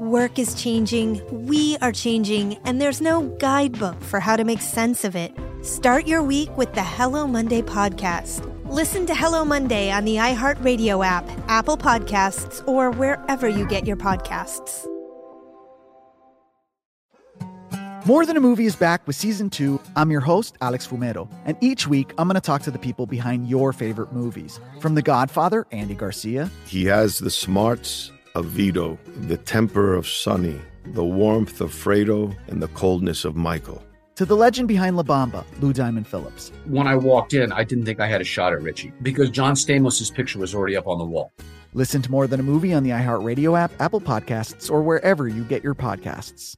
Work is changing, we are changing, and there's no guidebook for how to make sense of it. Start your week with the Hello Monday podcast. Listen to Hello Monday on the iHeartRadio app, Apple Podcasts, or wherever you get your podcasts. More Than a Movie is back with season two. I'm your host, Alex Fumero, and each week I'm going to talk to the people behind your favorite movies. From The Godfather, Andy Garcia. He has the smarts of Vito, the temper of Sonny, the warmth of Fredo, and the coldness of Michael. To the legend behind La Bamba, Lou Diamond Phillips. When I walked in, I didn't think I had a shot at Richie because John Stamos' picture was already up on the wall. Listen to More Than a Movie on the iHeartRadio app, Apple Podcasts, or wherever you get your podcasts.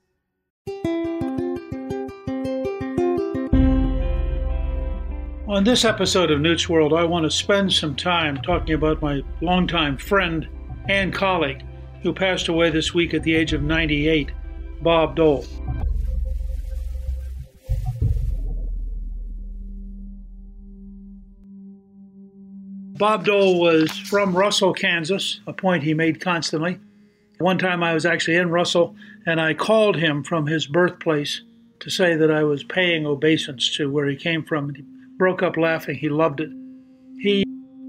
On this episode of Newt's World, I want to spend some time talking about my longtime friend and colleague who passed away this week at the age of 98, Bob Dole. Bob Dole was from Russell, Kansas, a point he made constantly. One time I was actually in Russell and I called him from his birthplace to say that I was paying obeisance to where he came from He broke up laughing. He loved it. He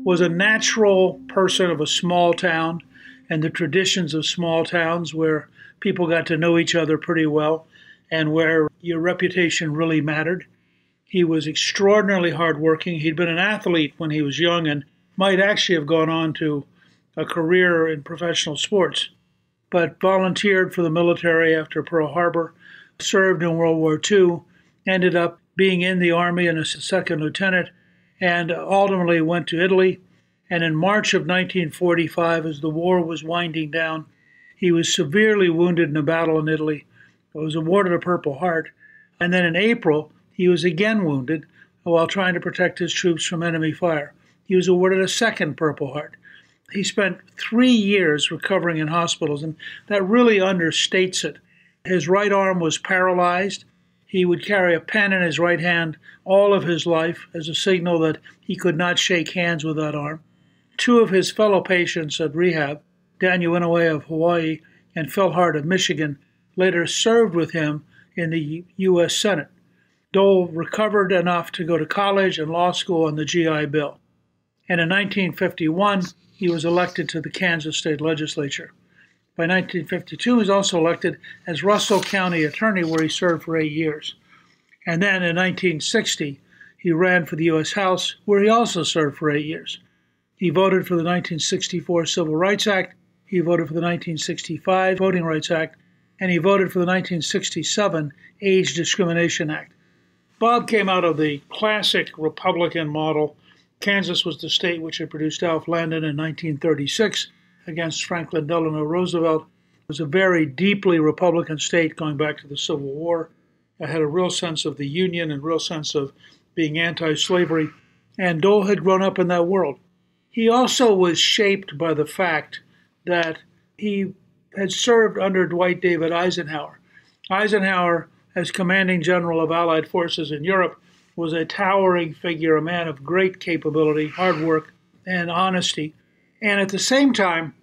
was a natural person of a small town and the traditions of small towns where people got to know each other pretty well and where your reputation really mattered. He was extraordinarily hardworking. He'd been an athlete when he was young and might actually have gone on to a career in professional sports, but volunteered for the military after Pearl Harbor, served in World War II, ended up being in the Army and a second lieutenant, and ultimately went to Italy. And in March of 1945, as the war was winding down, he was severely wounded in a battle in Italy. He was awarded a Purple Heart. And then in April, he was again wounded while trying to protect his troops from enemy fire. He was awarded a second Purple Heart. He spent three years recovering in hospitals, and that really understates it. His right arm was paralyzed. He would carry a pen in his right hand all of his life as a signal that he could not shake hands with that arm. Two of his fellow patients at rehab, Daniel Inouye of Hawaii and Phil Hart of Michigan, later served with him in the U.S. Senate. Dole recovered enough to go to college and law school on the GI Bill. And in 1951, he was elected to the Kansas State Legislature. By 1952, he was also elected as Russell County Attorney, where he served for eight years. And then in 1960, he ran for the U.S. House, where he also served for eight years. He voted for the 1964 Civil Rights Act, he voted for the 1965 Voting Rights Act, and he voted for the 1967 Age Discrimination Act. Bob came out of the classic Republican model. Kansas was the state which had produced Alf Landon in 1936 against Franklin Delano Roosevelt. It was a very deeply Republican state going back to the Civil War. It had a real sense of the Union and real sense of being anti slavery. And Dole had grown up in that world. He also was shaped by the fact that he had served under Dwight David Eisenhower. Eisenhower, as commanding general of Allied forces in Europe, was a towering figure, a man of great capability, hard work, and honesty. And at the same time,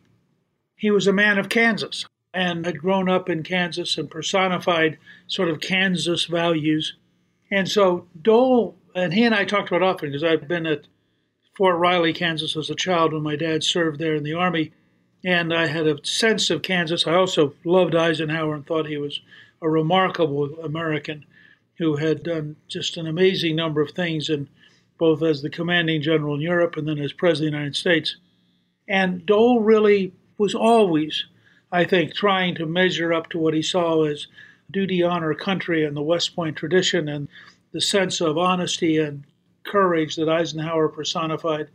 he was a man of Kansas. and had grown up in Kansas and personified sort of Kansas values. And so Dole, and he and I talked about often because I've been at Fort Riley, Kansas as a child when my dad served there in the Army. And I had a sense of Kansas. I also loved Eisenhower and thought he was a remarkable American who had done just an amazing number of things, and both as the commanding general in Europe and then as president of the United States. And Dole really was always, I think, trying to measure up to what he saw as duty, honor, country, and the West Point tradition, and the sense of honesty and courage that Eisenhower personified.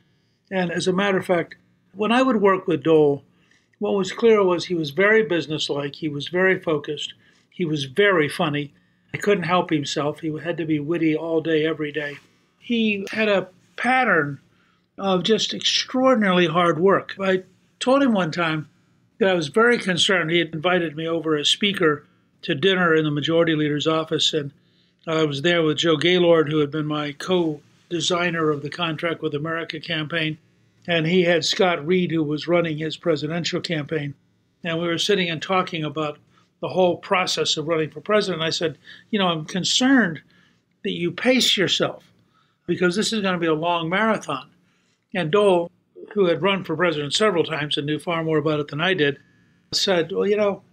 And as a matter of fact, when I would work with Dole, what was clear was he was very businesslike, he was very focused, he was very funny. He couldn't help himself. He had to be witty all day, every day. He had a pattern of just extraordinarily hard work. I told him one time that I was very concerned. He had invited me over as speaker to dinner in the majority leader's office, and I was there with Joe Gaylord, who had been my co designer of the Contract with America campaign, and he had Scott Reed, who was running his presidential campaign. And we were sitting and talking about the whole process of running for president. I said, You know, I'm concerned that you pace yourself because this is going to be a long marathon. And Dole, who had run for president several times and knew far more about it than I did, said, Well, you know,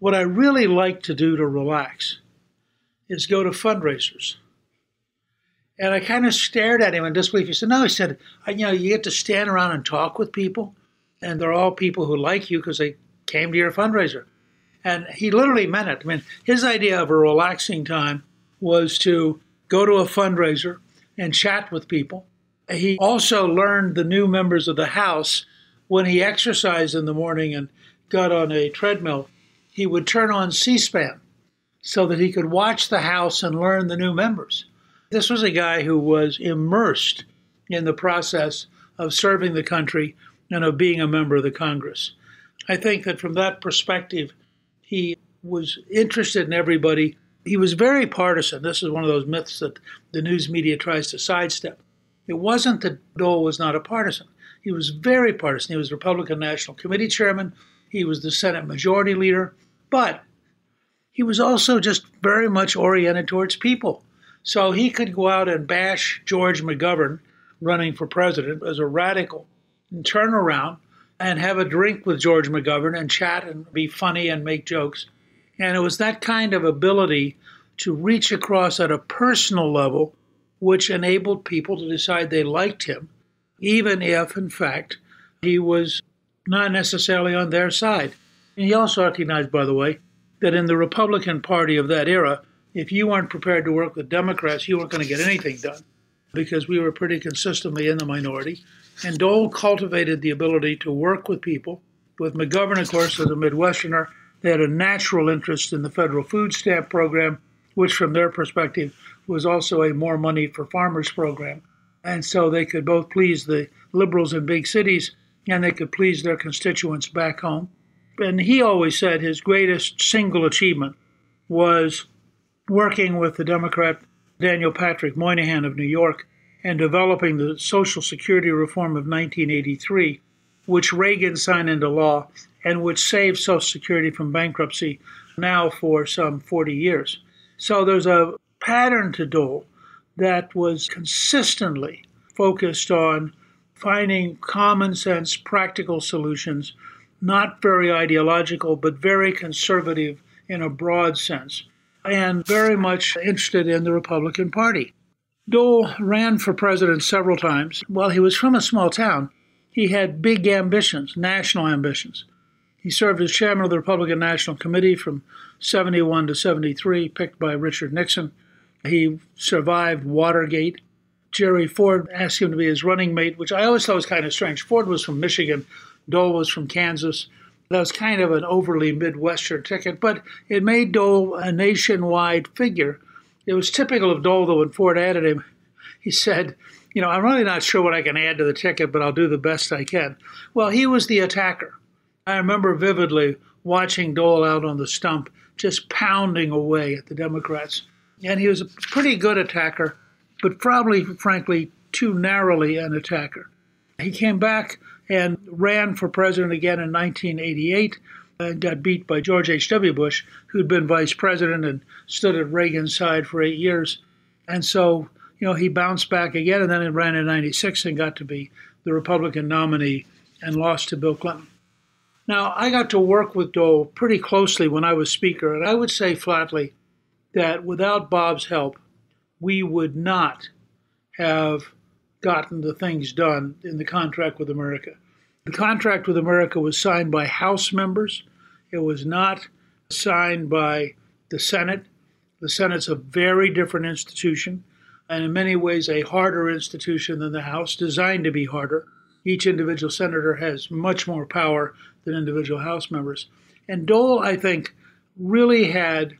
what I really like to do to relax is go to fundraisers. And I kind of stared at him in disbelief. He said, No, he said, You know, you get to stand around and talk with people, and they're all people who like you because they came to your fundraiser. And he literally meant it. I mean, his idea of a relaxing time was to go to a fundraiser and chat with people. He also learned the new members of the House when he exercised in the morning and got on a treadmill. He would turn on C SPAN so that he could watch the House and learn the new members. This was a guy who was immersed in the process of serving the country and of being a member of the Congress. I think that from that perspective, he was interested in everybody. He was very partisan. This is one of those myths that the news media tries to sidestep. It wasn't that Dole was not a partisan. He was very partisan. He was Republican National Committee chairman. He was the Senate Majority Leader. But he was also just very much oriented towards people. So he could go out and bash George McGovern running for president as a radical and turn around and have a drink with George McGovern and chat and be funny and make jokes. And it was that kind of ability to reach across at a personal level which enabled people to decide they liked him, even if, in fact, he was not necessarily on their side. And he also recognized, by the way, that in the Republican Party of that era, if you weren't prepared to work with Democrats, you weren't going to get anything done because we were pretty consistently in the minority. And Dole cultivated the ability to work with people. With McGovern, of course, as a Midwesterner, they had a natural interest in the federal food stamp program, which, from their perspective, was also a more money for farmers program. And so they could both please the liberals in big cities and they could please their constituents back home. And he always said his greatest single achievement was working with the Democrat Daniel Patrick Moynihan of New York and developing the Social Security reform of 1983, which Reagan signed into law and which saved Social Security from bankruptcy now for some 40 years. So there's a pattern to Dole that was consistently focused on finding common sense, practical solutions, not very ideological, but very conservative in a broad sense, and very much interested in the Republican Party. Dole ran for president several times. While he was from a small town, he had big ambitions, national ambitions. He served as chairman of the Republican National Committee from 71 to 73, picked by Richard Nixon. He survived Watergate. Jerry Ford asked him to be his running mate, which I always thought was kind of strange. Ford was from Michigan, Dole was from Kansas. That was kind of an overly Midwestern ticket, but it made Dole a nationwide figure it was typical of Dole, though, when Ford added him, he said, You know, I'm really not sure what I can add to the ticket, but I'll do the best I can. Well, he was the attacker. I remember vividly watching Dole out on the stump, just pounding away at the Democrats. And he was a pretty good attacker, but probably, frankly, too narrowly an attacker. He came back and ran for president again in 1988. and got beat by George H.W. Bush, who'd been vice president and stood at Reagan's side for eight years. And so, you know, he bounced back again and then he ran in 96 and got to be the Republican nominee and lost to Bill Clinton. Now, I got to work with Dole pretty closely when I was Speaker, and I would say flatly that without Bob's help, we would not have gotten the things done in the contract with America. The contract with America was signed by House members. It was not signed by the Senate. The Senate's a very different institution, and in many ways a harder institution than the House, designed to be harder. Each individual senator has much more power than individual House members. And Dole, I think, really had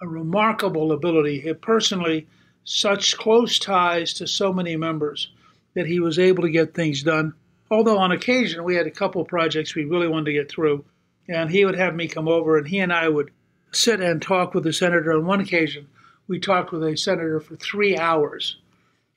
a remarkable ability. He personally such close ties to so many members that he was able to get things done. Although on occasion we had a couple projects we really wanted to get through, and he would have me come over and he and I would sit and talk with the senator. On one occasion, we talked with a senator for three hours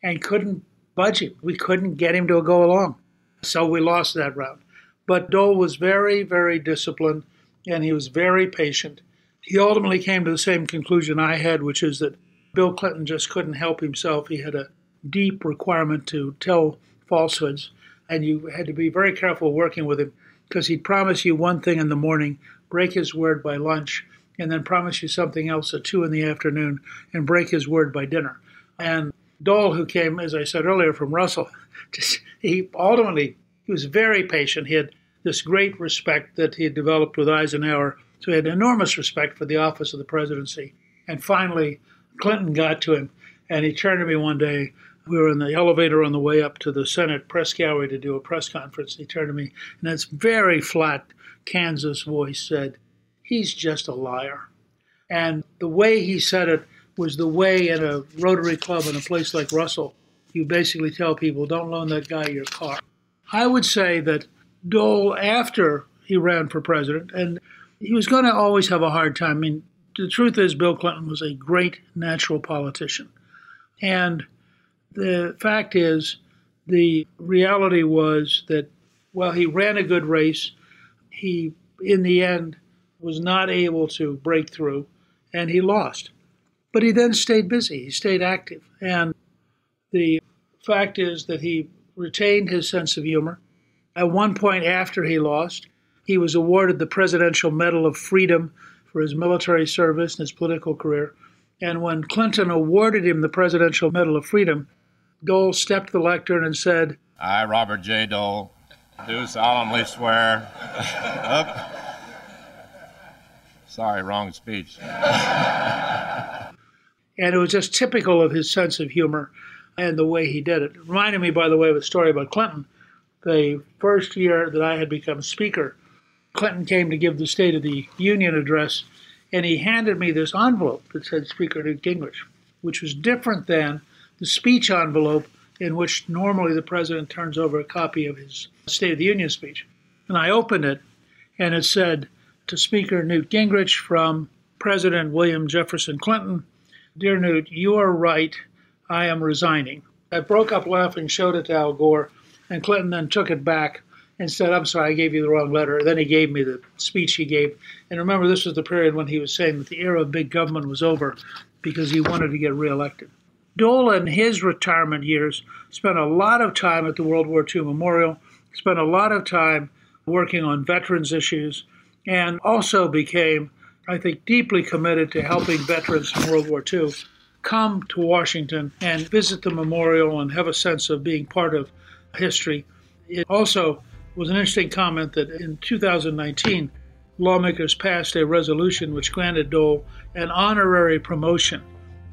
and couldn't budge him. We couldn't get him to go along. So we lost that round. But Dole was very, very disciplined and he was very patient. He ultimately came to the same conclusion I had, which is that Bill Clinton just couldn't help himself. He had a deep requirement to tell falsehoods, and you had to be very careful working with him because he'd promise you one thing in the morning, break his word by lunch, and then promise you something else at two in the afternoon and break his word by dinner. And Dole, who came, as I said earlier, from Russell, just, he ultimately he was very patient. He had this great respect that he had developed with Eisenhower, so he had enormous respect for the office of the presidency. And finally, Clinton got to him, and he turned to me one day. We were in the elevator on the way up to the Senate press gallery to do a press conference. He turned to me, and his very flat Kansas voice said, He's just a liar. And the way he said it was the way at a Rotary Club in a place like Russell, you basically tell people, don't loan that guy your car. I would say that Dole, after he ran for president, and he was going to always have a hard time. I mean, the truth is, Bill Clinton was a great natural politician. And the fact is, the reality was that while he ran a good race, he, in the end, was not able to break through and he lost. But he then stayed busy, he stayed active. And the fact is that he retained his sense of humor. At one point after he lost, he was awarded the Presidential Medal of Freedom for his military service and his political career. And when Clinton awarded him the Presidential Medal of Freedom, Dole stepped to the lectern and said, I, Robert J. Dole, do solemnly swear. Sorry, wrong speech. and it was just typical of his sense of humor and the way he did it. it. Reminded me, by the way, of a story about Clinton. The first year that I had become Speaker, Clinton came to give the State of the Union address, and he handed me this envelope that said Speaker Newt Gingrich, which was different than the speech envelope in which normally the president turns over a copy of his State of the Union speech. And I opened it, and it said to Speaker Newt Gingrich from President William Jefferson Clinton Dear Newt, you are right. I am resigning. I broke up laughing, showed it to Al Gore, and Clinton then took it back and said, I'm sorry, I gave you the wrong letter. Then he gave me the speech he gave. And remember, this was the period when he was saying that the era of big government was over because he wanted to get reelected. Dole, in his retirement years, spent a lot of time at the World War II Memorial, spent a lot of time working on veterans issues, and also became, I think, deeply committed to helping veterans from World War II come to Washington and visit the memorial and have a sense of being part of history. It also was an interesting comment that in 2019, lawmakers passed a resolution which granted Dole an honorary promotion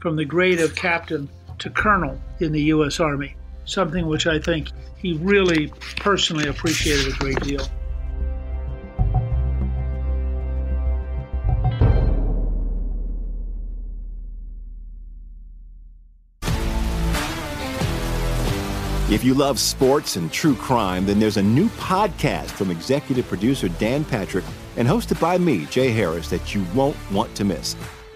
from the grade of captain to colonel in the U.S. Army, something which I think he really personally appreciated a great deal. If you love sports and true crime, then there's a new podcast from executive producer Dan Patrick and hosted by me, Jay Harris, that you won't want to miss.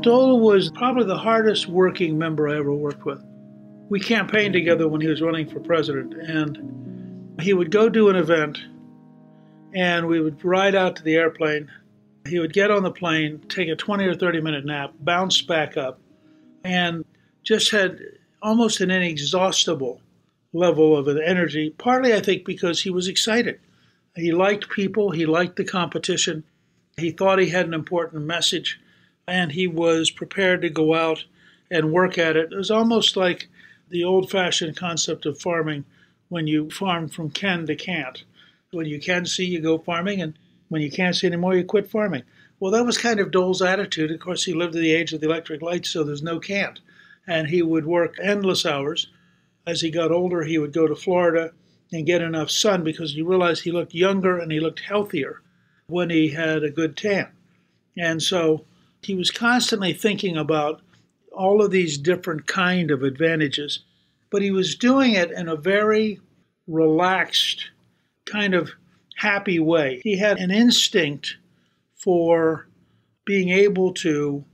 Dole was probably the hardest working member I ever worked with. We campaigned mm-hmm. together when he was running for president, and he would go do an event, and we would ride out to the airplane. He would get on the plane, take a 20 or 30 minute nap, bounce back up, and just had almost an inexhaustible level of energy, partly, I think, because he was excited. He liked people, he liked the competition, he thought he had an important message and he was prepared to go out and work at it. It was almost like the old fashioned concept of farming when you farm from can to can't. When you can see, you go farming, and when you can't see anymore, you quit farming. Well, that was kind of Dole's attitude. Of course, he lived in the age of the electric lights, so there's no can't. And he would work endless hours. As he got older, he would go to Florida and get enough sun because he realized he looked younger and he looked healthier when he had a good tan. And so he was constantly thinking about all of these different kind of advantages, but he was doing it in a very relaxed, kind of happy way. He had an instinct for being able to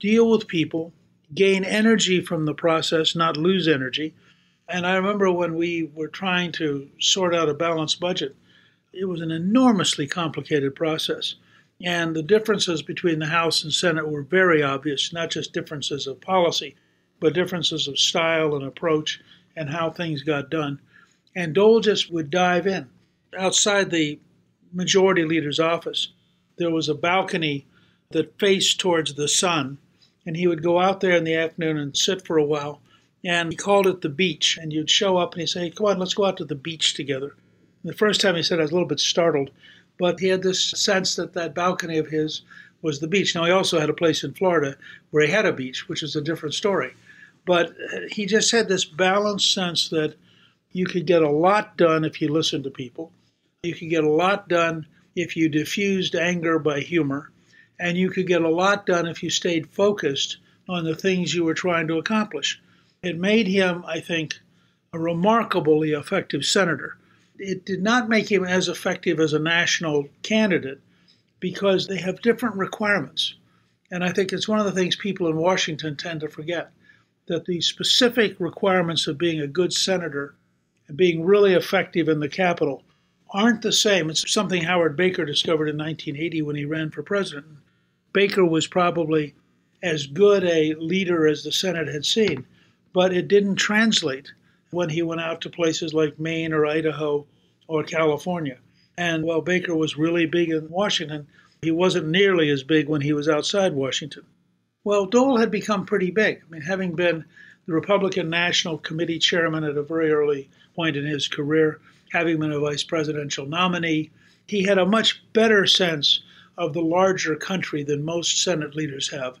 deal with people, gain energy from the process, not lose energy. And I remember when we were trying to sort out a balanced budget, it was an enormously complicated process. And the differences between the House and Senate were very obvious, not just differences of policy, but differences of style and approach and how things got done. And Dole just would dive in. Outside the majority leader's office, there was a balcony that faced towards the sun. And he would go out there in the afternoon and sit for a while. And he called it the beach. And you'd show up and he'd say, Come on, let's go out to the beach together. And the first time he said, I was a little bit startled. But he had this sense that that balcony of his was the beach. Now, he also had a place in Florida where he had a beach, which is a different story. But uh, he just had this balanced sense that you could get a lot done if you listened to people. You could get a lot done if you diffused anger by humor. And you could get a lot done if you stayed focused on the things you were trying to accomplish. It made him, I think, a remarkably effective senator. It did not make him as effective as a national candidate because they have different requirements. And I think it's one of the things people in Washington tend to forget that the specific requirements of being a good senator and being really effective in the Capitol aren't the same. It's something Howard Baker discovered in 1980 when he ran for president. Baker was probably as good a leader as the Senate had seen, but it didn't translate when he went out to places like Maine or Idaho or California. And while Baker was really big in Washington, he wasn't nearly as big when he was outside Washington. Well, Dole had become pretty big. I mean, having been the Republican National Committee chairman at a very early point in his career, having been a vice presidential nominee, he had a much better sense of the larger country than most Senate leaders have.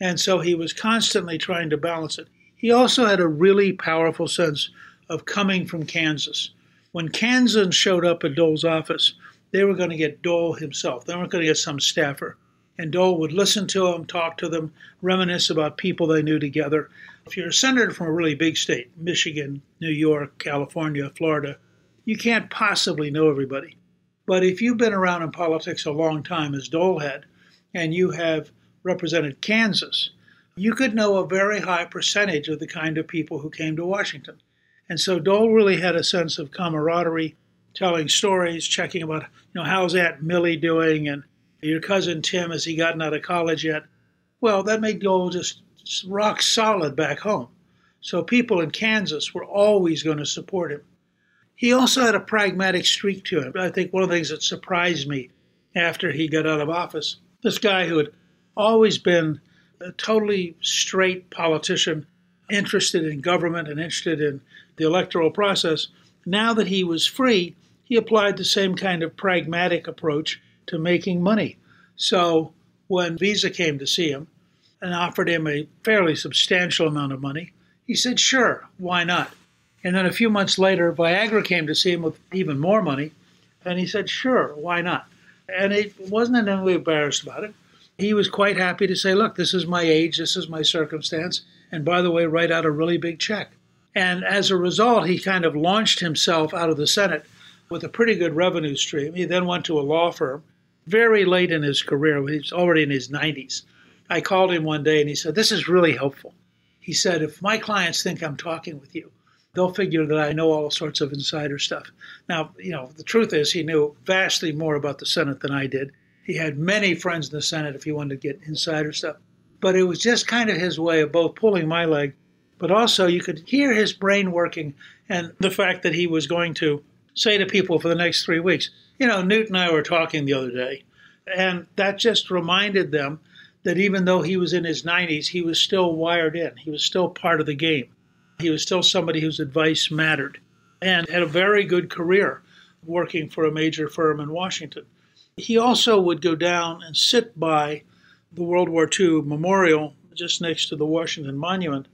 And so he was constantly trying to balance it. He also had a really powerful sense of coming from Kansas. When Kansans showed up at Dole's office, they were going to get Dole himself. They weren't going to get some staffer and Dole would listen to them, talk to them, reminisce about people they knew together. If you're a senator from a really big state, Michigan, New York, California, Florida, you can't possibly know everybody. But if you've been around in politics a long time, as Dole had, and you have represented Kansas, you could know a very high percentage of the kind of people who came to Washington. And so Dole really had a sense of camaraderie, telling stories, checking about, you know, how's Aunt Millie doing and your cousin Tim, has he gotten out of college yet? Well, that made Dole just rock solid back home. So people in Kansas were always going to support him. He also had a pragmatic streak to him. I think one of the things that surprised me after he got out of office, this guy who had always been a totally straight politician, interested in government and interested in the electoral process, now that he was free, he applied the same kind of pragmatic approach to making money. So when Visa came to see him and offered him a fairly substantial amount of money, he said, sure, why not? And then a few months later, Viagra came to see him with even more money, and he said, sure, why not? And he wasn't in any way embarrassed about it. He was quite happy to say, look, this is my age, this is my circumstance, and by the way, write out a really big check. And as a result, he kind of launched himself out of the Senate with a pretty good revenue stream. He then went to a law firm very late in his career. He's already in his 90s. I called him one day and he said, This is really helpful. He said, If my clients think I'm talking with you, they'll figure that I know all sorts of insider stuff. Now, you know, the truth is, he knew vastly more about the Senate than I did. He had many friends in the Senate if he wanted to get insider stuff. But it was just kind of his way of both pulling my leg, but also you could hear his brain working and the fact that he was going to say to people for the next three weeks, you know, Newt and I were talking the other day, and that just reminded them that even though he was in his 90s, he was still wired in. He was still part of the game. He was still somebody whose advice mattered and had a very good career working for a major firm in Washington. He also would go down and sit by the World War II memorial just next to the Washington Monument.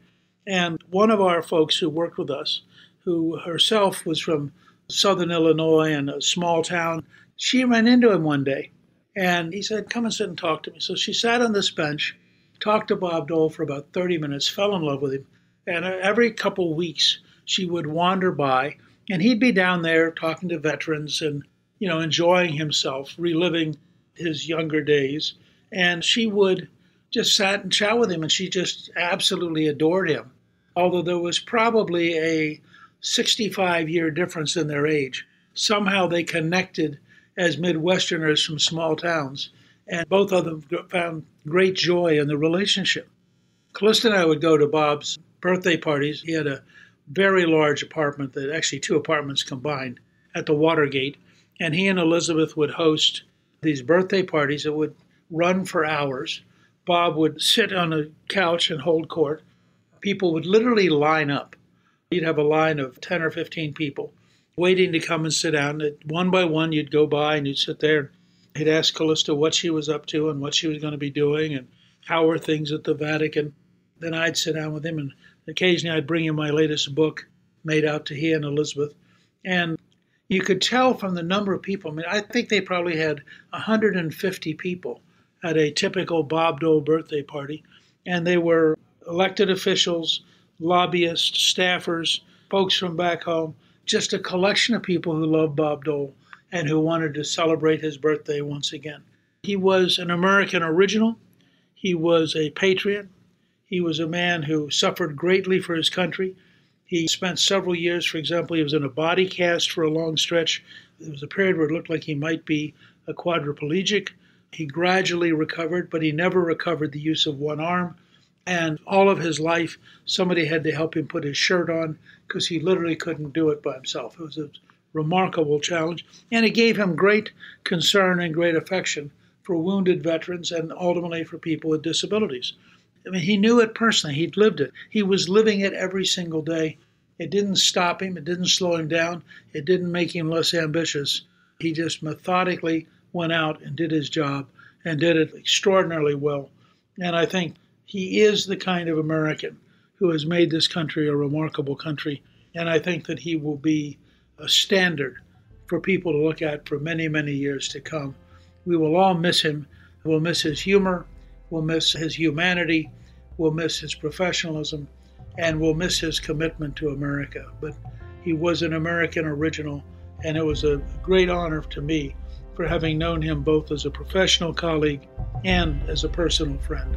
And one of our folks who worked with us, who herself was from southern Illinois in a small town. She ran into him one day and he said, Come and sit and talk to me. So she sat on this bench, talked to Bob Dole for about 30 minutes, fell in love with him. And every couple weeks, she would wander by and he'd be down there talking to veterans and, you know, enjoying himself, reliving his younger days. And she would just sat and chat with him and she just absolutely adored him. Although there was probably a 65 year difference in their age. Somehow they connected as Midwesterners from small towns, and both of them found great joy in the relationship. Callista and I would go to Bob's birthday parties. He had a very large apartment, that actually two apartments combined, at the Watergate, and he and Elizabeth would host these birthday parties that would run for hours. Bob would sit on a couch and hold court. People would literally line up. You'd have a line of 10 or 15 people waiting to come and sit down. One by one, you'd go by and you'd sit there. He'd ask Callista what she was up to and what she was going to be doing and how were things at the Vatican. Then I'd sit down with him and occasionally I'd bring him my latest book made out to he and Elizabeth. And you could tell from the number of people. I mean, I think they probably had 150 people at a typical Bob Dole birthday party, and they were elected officials, lobbyists, staffers, folks from back home, just a collection of people who loved Bob Dole and who wanted to celebrate his birthday once again. He was an American original. He was a patriot. He was a man who suffered greatly for his country. He spent several years, for example, he was in a body cast for a long stretch. There was a period where it looked like he might be a quadriplegic. He gradually recovered, but he never recovered the use of one arm. And all of his life, somebody had to help him put his shirt on because he literally couldn't do it by himself. It was a remarkable challenge. And it gave him great concern and great affection for wounded veterans and ultimately for people with disabilities. I mean, he knew it personally. He'd lived it. He was living it every single day. It didn't stop him. It didn't slow him down. It didn't make him less ambitious. He just methodically went out and did his job and did it extraordinarily well. And I think he is the kind of American who has made this country a remarkable country. And I think that he will be a standard for people to look at for many, many years to come. We will all miss him. We'll miss his humor. We'll miss his humanity. We'll miss his professionalism. And we'll miss his commitment to America. But he was an American original. And it was a great honor to me for having known him both as a professional colleague and as a personal friend.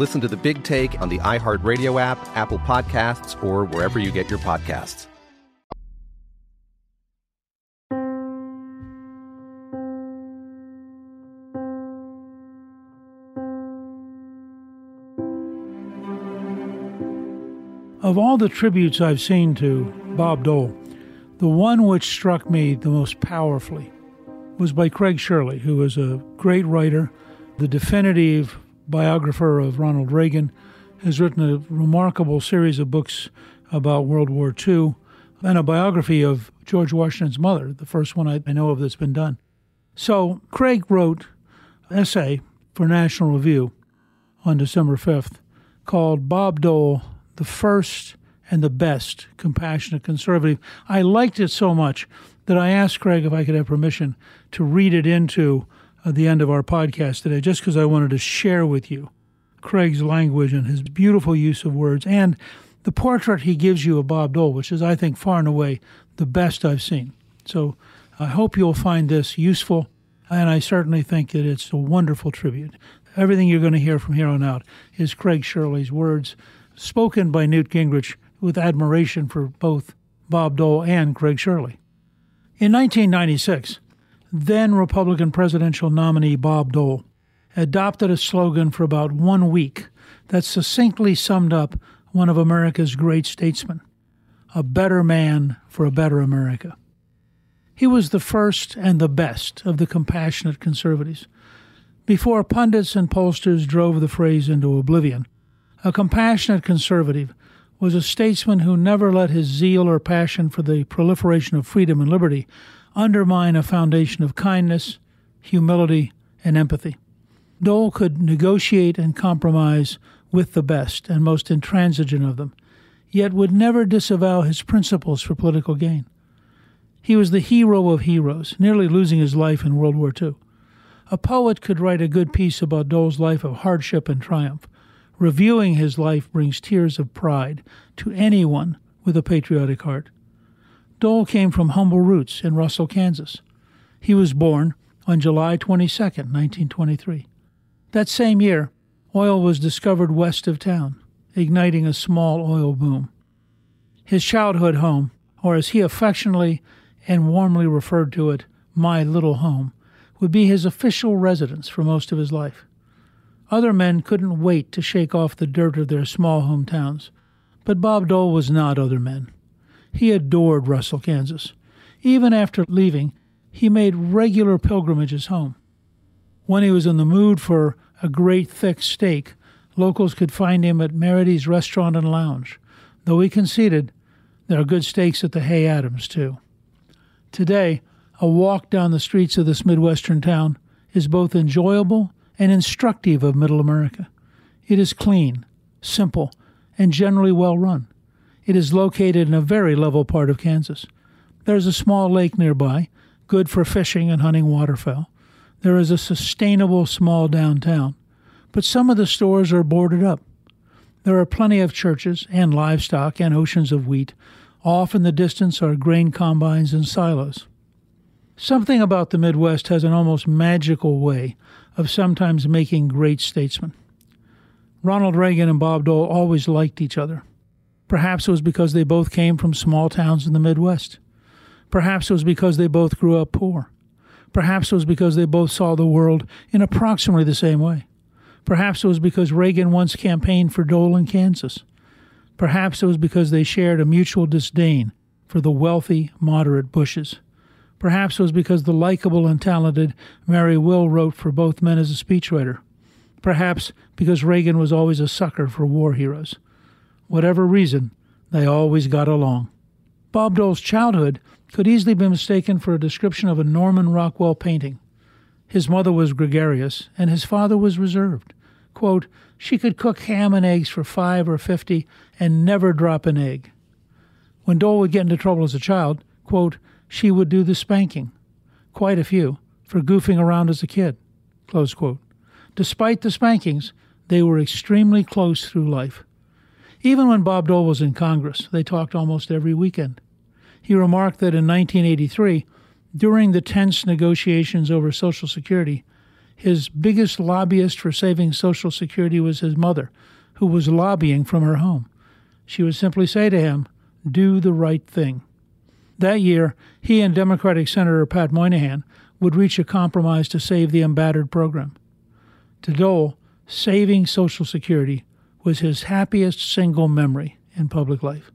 Listen to the big take on the iHeartRadio app, Apple Podcasts, or wherever you get your podcasts. Of all the tributes I've seen to Bob Dole, the one which struck me the most powerfully was by Craig Shirley, who is a great writer, the definitive biographer of Ronald Reagan, has written a remarkable series of books about World War II, and a biography of George Washington's mother, the first one I know of that's been done. So Craig wrote an essay for National Review on December 5th called Bob Dole, the First and the Best Compassionate Conservative. I liked it so much that I asked Craig if I could have permission to read it into uh, the end of our podcast today, just because I wanted to share with you Craig's language and his beautiful use of words and the portrait he gives you of Bob Dole, which is, I think, far and away the best I've seen. So I hope you'll find this useful, and I certainly think that it's a wonderful tribute. Everything you're going to hear from here on out is Craig Shirley's words, spoken by Newt Gingrich with admiration for both Bob Dole and Craig Shirley. In 1996, then Republican presidential nominee Bob Dole adopted a slogan for about one week that succinctly summed up one of America's great statesmen a better man for a better America. He was the first and the best of the compassionate conservatives. Before pundits and pollsters drove the phrase into oblivion, a compassionate conservative was a statesman who never let his zeal or passion for the proliferation of freedom and liberty undermine a foundation of kindness, humility, and empathy. Dole could negotiate and compromise with the best and most intransigent of them, yet would never disavow his principles for political gain. He was the hero of heroes, nearly losing his life in World War II. A poet could write a good piece about Dole's life of hardship and triumph. Reviewing his life brings tears of pride to anyone with a patriotic heart. Dole came from humble roots in Russell, Kansas. He was born on July 22, 1923. That same year, oil was discovered west of town, igniting a small oil boom. His childhood home, or as he affectionately and warmly referred to it, my little home, would be his official residence for most of his life. Other men couldn't wait to shake off the dirt of their small hometowns, but Bob Dole was not other men. He adored Russell, Kansas. Even after leaving, he made regular pilgrimages home. When he was in the mood for a great thick steak, locals could find him at Meridy's Restaurant and Lounge, though he conceded there are good steaks at the Hay Adams, too. Today, a walk down the streets of this Midwestern town is both enjoyable and instructive of Middle America. It is clean, simple, and generally well run. It is located in a very level part of Kansas. There is a small lake nearby, good for fishing and hunting waterfowl. There is a sustainable small downtown, but some of the stores are boarded up. There are plenty of churches and livestock and oceans of wheat. Off in the distance are grain combines and silos. Something about the Midwest has an almost magical way of sometimes making great statesmen. Ronald Reagan and Bob Dole always liked each other. Perhaps it was because they both came from small towns in the Midwest. Perhaps it was because they both grew up poor. Perhaps it was because they both saw the world in approximately the same way. Perhaps it was because Reagan once campaigned for Dole in Kansas. Perhaps it was because they shared a mutual disdain for the wealthy, moderate Bushes. Perhaps it was because the likable and talented Mari Will wrote for both men as a speechwriter. Perhaps because Reagan was always a sucker for war heroes. Whatever reason, they always got along. Bob Dole's childhood could easily be mistaken for a description of a Norman Rockwell painting. His mother was gregarious, and his father was reserved. Quote, she could cook ham and eggs for five or fifty and never drop an egg. When Dole would get into trouble as a child, quote, she would do the spanking, quite a few, for goofing around as a kid. Despite the spankings, they were extremely close through life. Even when Bob Dole was in Congress, they talked almost every weekend. He remarked that in 1983, during the tense negotiations over Social Security, his biggest lobbyist for saving Social Security was his mother, who was lobbying from her home. She would simply say to him, Do the right thing. That year, he and Democratic Senator Pat Moynihan would reach a compromise to save the embattered program. To Dole, saving Social Security was his happiest single memory in public life.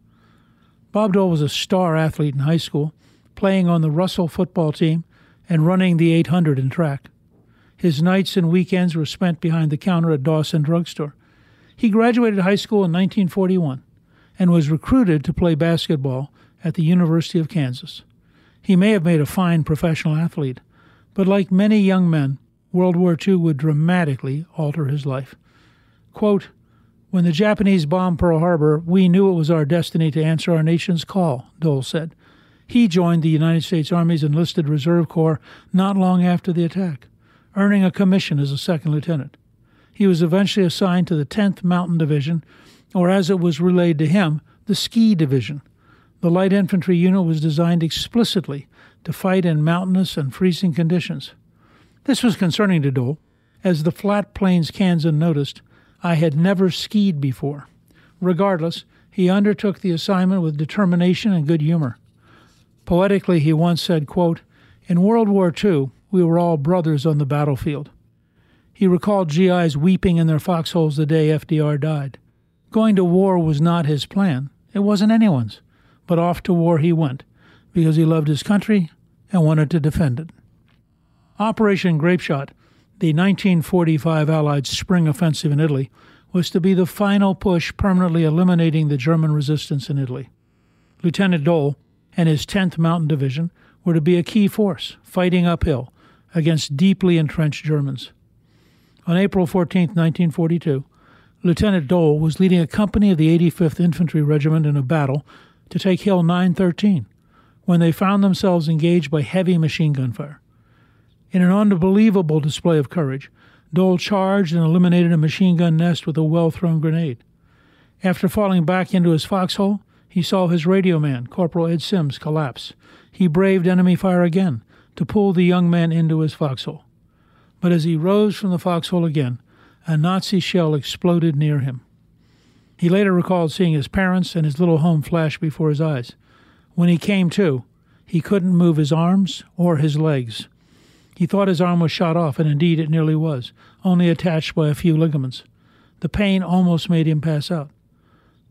Bob Dole was a star athlete in high school, playing on the Russell football team and running the 800 in track. His nights and weekends were spent behind the counter at Dawson Drugstore. He graduated high school in 1941 and was recruited to play basketball at the University of Kansas. He may have made a fine professional athlete, but like many young men, World War II would dramatically alter his life. Quote, when the Japanese bombed Pearl Harbor, we knew it was our destiny to answer our nation's call, Dole said. He joined the United States Army's enlisted reserve corps not long after the attack, earning a commission as a second lieutenant. He was eventually assigned to the 10th Mountain Division, or as it was relayed to him, the Ski Division. The light infantry unit was designed explicitly to fight in mountainous and freezing conditions. This was concerning to Dole, as the Flat Plains Kansan noticed I had never skied before. Regardless, he undertook the assignment with determination and good humor. Poetically, he once said, quote, In World War II, we were all brothers on the battlefield. He recalled GIs weeping in their foxholes the day FDR died. Going to war was not his plan. It wasn't anyone's. But off to war he went, because he loved his country and wanted to defend it. Operation Grapeshot the 1945 Allied spring offensive in Italy was to be the final push permanently eliminating the German resistance in Italy. Lieutenant Dole and his 10th Mountain Division were to be a key force, fighting uphill against deeply entrenched Germans. On April 14, 1942, Lieutenant Dole was leading a company of the 85th Infantry Regiment in a battle to take Hill 913 when they found themselves engaged by heavy machine gun fire. In an unbelievable display of courage, Dole charged and eliminated a machine gun nest with a well thrown grenade. After falling back into his foxhole, he saw his radio man, Corporal Ed Sims, collapse. He braved enemy fire again to pull the young man into his foxhole. But as he rose from the foxhole again, a Nazi shell exploded near him. He later recalled seeing his parents and his little home flash before his eyes. When he came to, he couldn't move his arms or his legs. He thought his arm was shot off, and indeed it nearly was, only attached by a few ligaments. The pain almost made him pass out.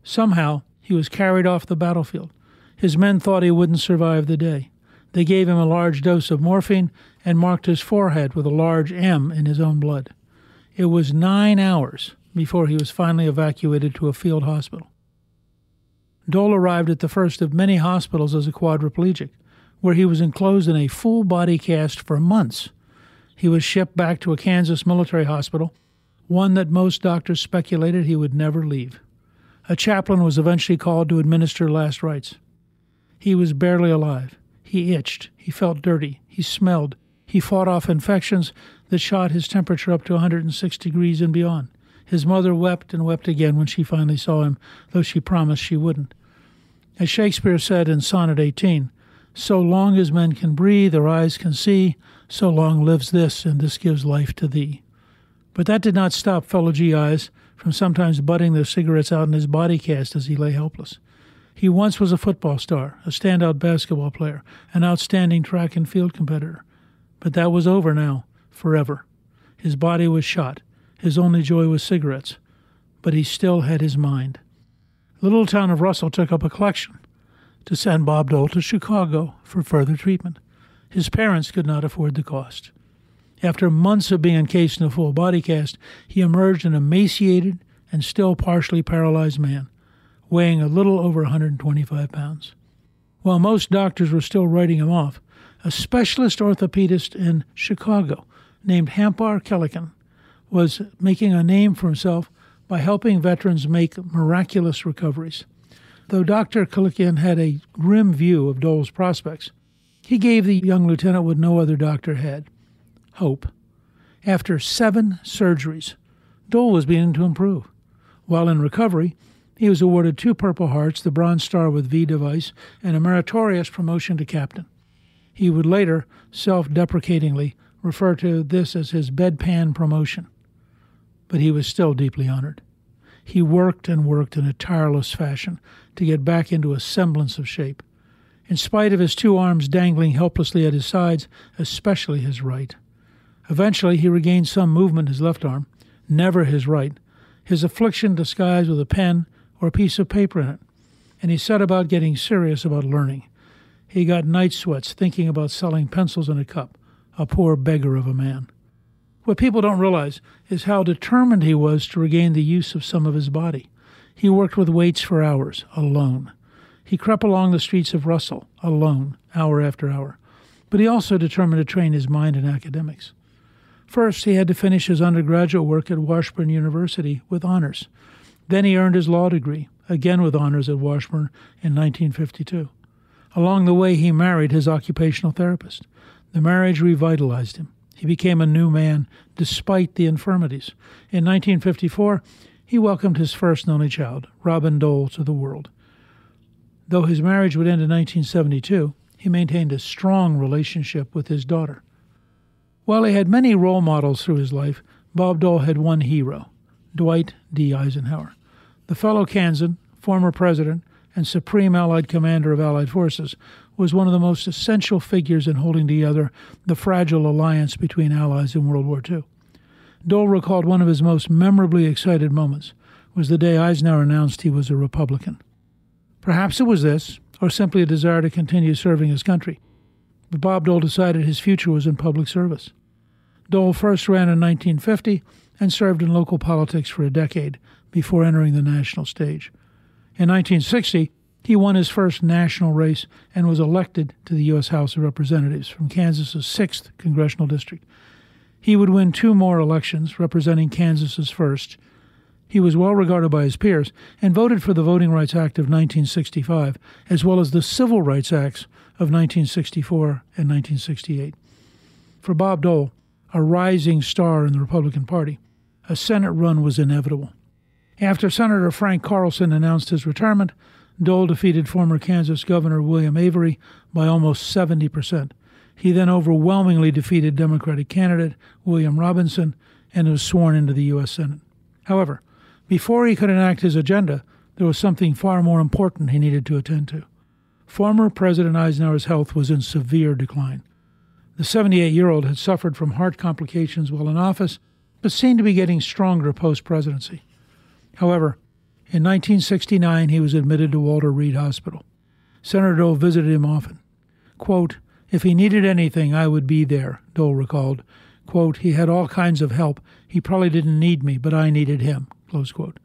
Somehow, he was carried off the battlefield. His men thought he wouldn't survive the day. They gave him a large dose of morphine and marked his forehead with a large M in his own blood. It was nine hours before he was finally evacuated to a field hospital. Dole arrived at the first of many hospitals as a quadriplegic where he was enclosed in a full body cast for months. He was shipped back to a Kansas military hospital, one that most doctors speculated he would never leave. A chaplain was eventually called to administer last rites. He was barely alive. He itched. He felt dirty. He smelled. He fought off infections that shot his temperature up to 106 degrees and beyond. His mother wept and wept again when she finally saw him, though she promised she wouldn't. As Shakespeare said in Sonnet 18, so long as men can breathe, their eyes can see, so long lives this, and this gives life to thee. But that did not stop fellow GIs from sometimes butting their cigarettes out in his body cast as he lay helpless. He once was a football star, a standout basketball player, an outstanding track and field competitor. But that was over now, forever. His body was shot. His only joy was cigarettes. But he still had his mind. The little town of Russell took up a collection to send Bob Dole to Chicago for further treatment. His parents could not afford the cost. After months of being encased in a full body cast, he emerged an emaciated and still partially paralyzed man, weighing a little over 125 pounds. While most doctors were still writing him off, a specialist orthopedist in Chicago named Hampar Kelikian was making a name for himself by helping veterans make miraculous recoveries. Though Dr. Kelikian had a grim view of Dole's prospects, he gave the young lieutenant what no other doctor had hope. After seven surgeries, Dole was beginning to improve. While in recovery, he was awarded two Purple Hearts, the Bronze Star with V device, and a meritorious promotion to captain. He would later, self deprecatingly, refer to this as his bedpan promotion. But he was still deeply honored. He worked and worked in a tireless fashion to get back into a semblance of shape, in spite of his two arms dangling helplessly at his sides, especially his right. Eventually, he regained some movement in his left arm, never his right, his affliction disguised with a pen or a piece of paper in it, and he set about getting serious about learning. He got night sweats thinking about selling pencils in a cup, a poor beggar of a man. What people don't realize is how determined he was to regain the use of some of his body. He worked with weights for hours, alone. He crept along the streets of Russell, alone, hour after hour. But he also determined to train his mind in academics. First, he had to finish his undergraduate work at Washburn University with honors. Then he earned his law degree, again with honors at Washburn in 1952. Along the way, he married his occupational therapist. The marriage revitalized him. He became a new man despite the infirmities. In 1954, he welcomed his first and only child, Robin Dole, to the world. Though his marriage would end in 1972, he maintained a strong relationship with his daughter. While he had many role models through his life, Bob Dole had one hero, Dwight D. Eisenhower. The fellow Kansan, former president, and supreme Allied commander of Allied forces, was one of the most essential figures in holding together the fragile alliance between Allies in World War II. Dole recalled one of his most memorably excited moments was the day Eisenhower announced he was a Republican. Perhaps it was this, or simply a desire to continue serving his country. But Bob Dole decided his future was in public service. Dole first ran in 1950 and served in local politics for a decade before entering the national stage. In 1960, he won his first national race and was elected to the U.S. House of Representatives from Kansas's 6th congressional district. He would win two more elections representing Kansas's 1st. He was well regarded by his peers and voted for the Voting Rights Act of 1965 as well as the Civil Rights Acts of 1964 and 1968. For Bob Dole, a rising star in the Republican Party, a Senate run was inevitable. After Senator Frank Carlson announced his retirement, Dole defeated former Kansas Governor William Avery by almost 70 percent. He then overwhelmingly defeated Democratic candidate William Robinson and was sworn into the U.S. Senate. However, before he could enact his agenda, there was something far more important he needed to attend to. Former President Eisenhower's health was in severe decline. The 78 year old had suffered from heart complications while in office, but seemed to be getting stronger post presidency. However, in 1969, he was admitted to Walter Reed Hospital. Senator Dole visited him often. Quote, if he needed anything, I would be there, Dole recalled. Quote, he had all kinds of help. He probably didn't need me, but I needed him. Close quote.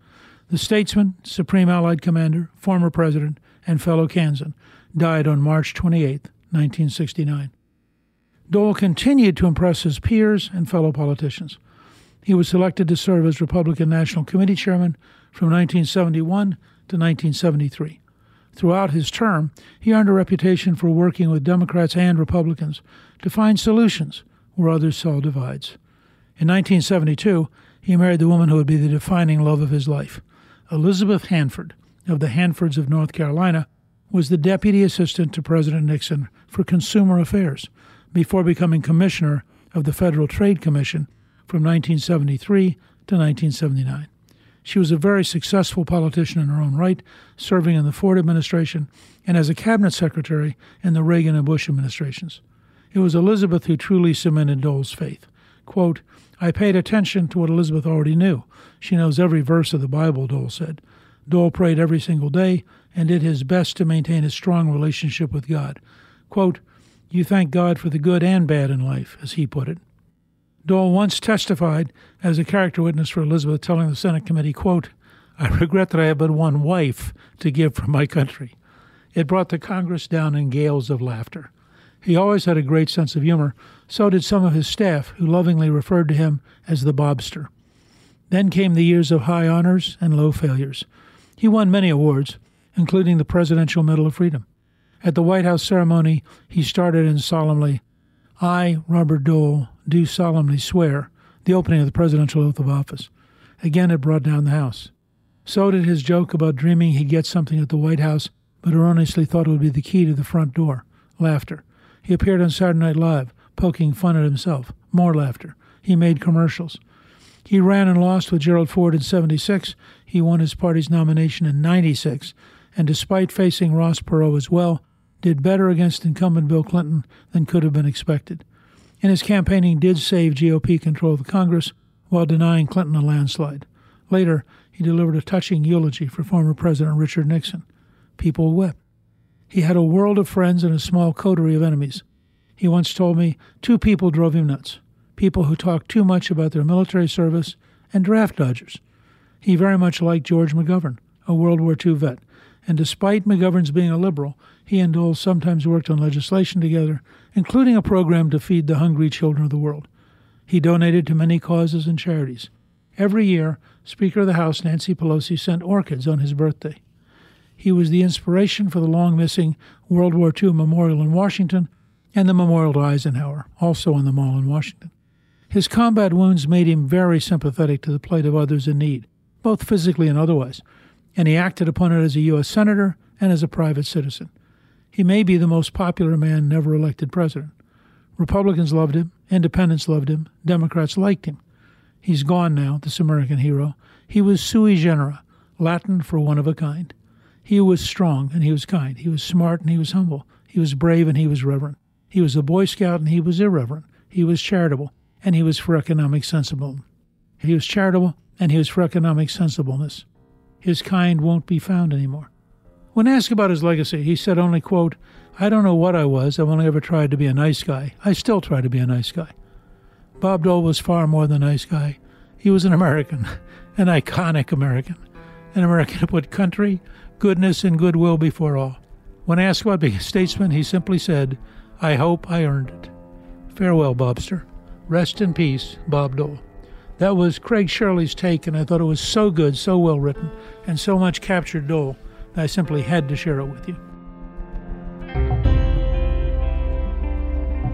The statesman, Supreme Allied Commander, former president, and fellow Kansan died on March 28, 1969. Dole continued to impress his peers and fellow politicians. He was selected to serve as Republican National Committee chairman from 1971 to 1973. Throughout his term, he earned a reputation for working with Democrats and Republicans to find solutions where others saw divides. In 1972, he married the woman who would be the defining love of his life. Elizabeth Hanford, of the Hanfords of North Carolina, was the deputy assistant to President Nixon for Consumer Affairs before becoming commissioner of the Federal Trade Commission from 1973 to 1979. She was a very successful politician in her own right, serving in the Ford administration and as a cabinet secretary in the Reagan and Bush administrations. It was Elizabeth who truly cemented Dole's faith. Quote, I paid attention to what Elizabeth already knew. She knows every verse of the Bible, Dole said. Dole prayed every single day and did his best to maintain a strong relationship with God. Quote, You thank God for the good and bad in life, as he put it. Dole once testified as a character witness for Elizabeth, telling the Senate committee, quote, I regret that I have but one wife to give from my country. It brought the Congress down in gales of laughter. He always had a great sense of humor. So did some of his staff, who lovingly referred to him as the Bobster. Then came the years of high honors and low failures. He won many awards, including the Presidential Medal of Freedom. At the White House ceremony, he started in solemnly, I, Robert Dole, do solemnly swear, the opening of the presidential oath of office. Again, it brought down the House. So did his joke about dreaming he'd get something at the White House, but erroneously thought it would be the key to the front door laughter. He appeared on Saturday Night Live, poking fun at himself. More laughter. He made commercials. He ran and lost with Gerald Ford in 76. He won his party's nomination in 96. And despite facing Ross Perot as well, did better against incumbent Bill Clinton than could have been expected. And his campaigning did save GOP control of the Congress while denying Clinton a landslide. Later, he delivered a touching eulogy for former President Richard Nixon. People wept. He had a world of friends and a small coterie of enemies. He once told me two people drove him nuts people who talked too much about their military service and draft dodgers. He very much liked George McGovern, a World War II vet, and despite McGovern's being a liberal, he and Dole sometimes worked on legislation together, including a program to feed the hungry children of the world. He donated to many causes and charities. Every year, Speaker of the House Nancy Pelosi sent orchids on his birthday. He was the inspiration for the long missing World War II memorial in Washington and the memorial to Eisenhower, also on the Mall in Washington. His combat wounds made him very sympathetic to the plight of others in need, both physically and otherwise, and he acted upon it as a U.S. Senator and as a private citizen. He may be the most popular man never elected president. Republicans loved him, independents loved him, Democrats liked him. He's gone now, this American hero. He was sui generis, Latin for one of a kind. He was strong and he was kind. He was smart and he was humble. He was brave and he was reverent. He was a Boy Scout and he was irreverent. He was charitable and he was for economic sensibleness. He was charitable and he was for economic sensibleness. His kind won't be found anymore. When asked about his legacy, he said only, quote, I don't know what I was. I've only ever tried to be a nice guy. I still try to be a nice guy. Bob Dole was far more than a nice guy. He was an American, an iconic American, an American who put country, goodness and goodwill before all. When asked about being a statesman, he simply said, I hope I earned it. Farewell, Bobster. Rest in peace, Bob Dole. That was Craig Shirley's take, and I thought it was so good, so well written, and so much captured Dole that I simply had to share it with you.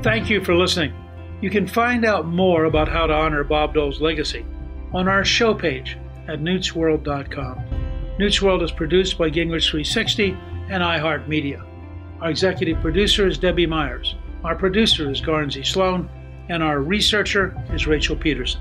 Thank you for listening. You can find out more about how to honor Bob Dole's legacy on our show page at newtsworld.com. Newt's World is produced by Gingrich 360 and iHeartMedia. Our executive producer is Debbie Myers. Our producer is Garnsey Sloan, and our researcher is Rachel Peterson.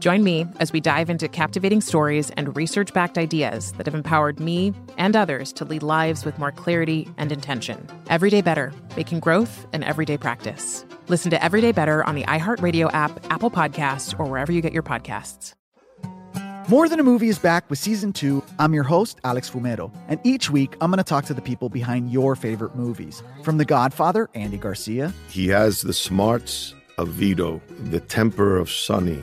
Join me as we dive into captivating stories and research backed ideas that have empowered me and others to lead lives with more clarity and intention. Everyday Better, making growth an everyday practice. Listen to Everyday Better on the iHeartRadio app, Apple Podcasts, or wherever you get your podcasts. More Than a Movie is back with season two. I'm your host, Alex Fumero, and each week I'm going to talk to the people behind your favorite movies. From The Godfather, Andy Garcia. He has the smarts of Vito, the temper of Sonny,